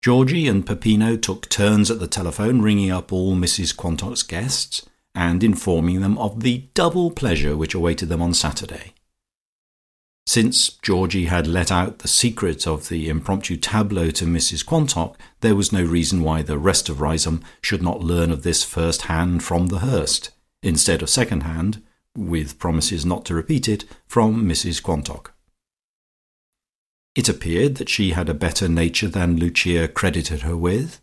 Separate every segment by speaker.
Speaker 1: Georgie and Peppino took turns at the telephone ringing up all Mrs Quantock's guests, and informing them of the double pleasure which awaited them on Saturday. Since Georgie had let out the secret of the impromptu tableau to Mrs Quantock, there was no reason why the rest of Riseholme should not learn of this first hand from the Hurst, instead of second hand (with promises not to repeat it) from Mrs Quantock. It appeared that she had a better nature than Lucia credited her with,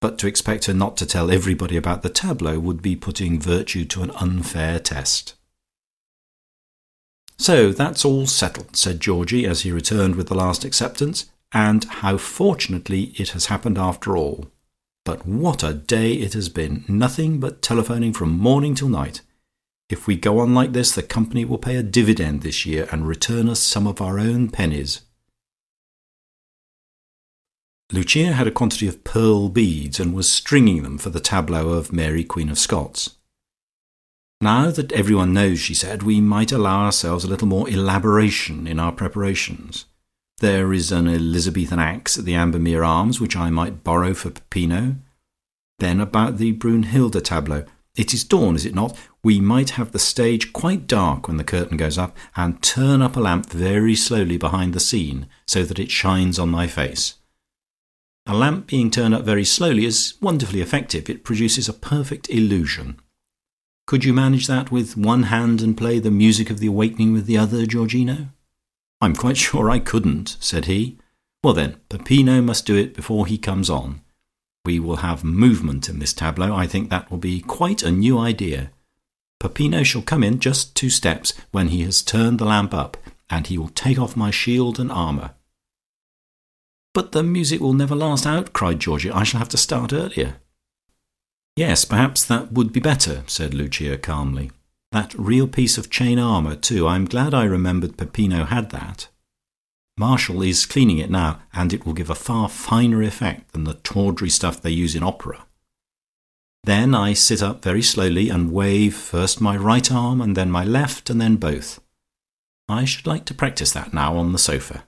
Speaker 1: but to expect her not to tell everybody about the tableau would be putting virtue to an unfair test. "So that's all settled," said Georgie, as he returned with the last acceptance, "and how fortunately it has happened after all. But what a day it has been! Nothing but telephoning from morning till night. If we go on like this, the company will pay a dividend this year, and return us some of our own pennies." Lucia had a quantity of pearl beads, and was stringing them for the tableau of Mary Queen of Scots. Now that everyone knows, she said, we might allow ourselves a little more elaboration in our preparations. There is an Elizabethan axe at the Ambermere Arms which I might borrow for Peppino. Then about the Brunhilde tableau. It is dawn, is it not? We might have the stage quite dark when the curtain goes up, and turn up a lamp very slowly behind the scene, so that it shines on my face. A lamp being turned up very slowly is wonderfully effective; it produces a perfect illusion. Could you manage that with one hand and play the music of the awakening with the other, Georgino?" "I'm quite sure I couldn't," said he. "Well, then, Peppino must do it before he comes on. We will have movement in this tableau. I think that will be quite a new idea. Peppino shall come in just two steps, when he has turned the lamp up, and he will take off my shield and armour." "But the music will never last out," cried Georgie. "I shall have to start earlier." "Yes, perhaps that would be better," said Lucia calmly. "That real piece of chain armour, too. I'm glad I remembered Peppino had that. Marshall is cleaning it now, and it will give a far finer effect than the tawdry stuff they use in opera. Then I sit up very slowly, and wave first my right arm, and then my left, and then both. I should like to practise that now on the sofa.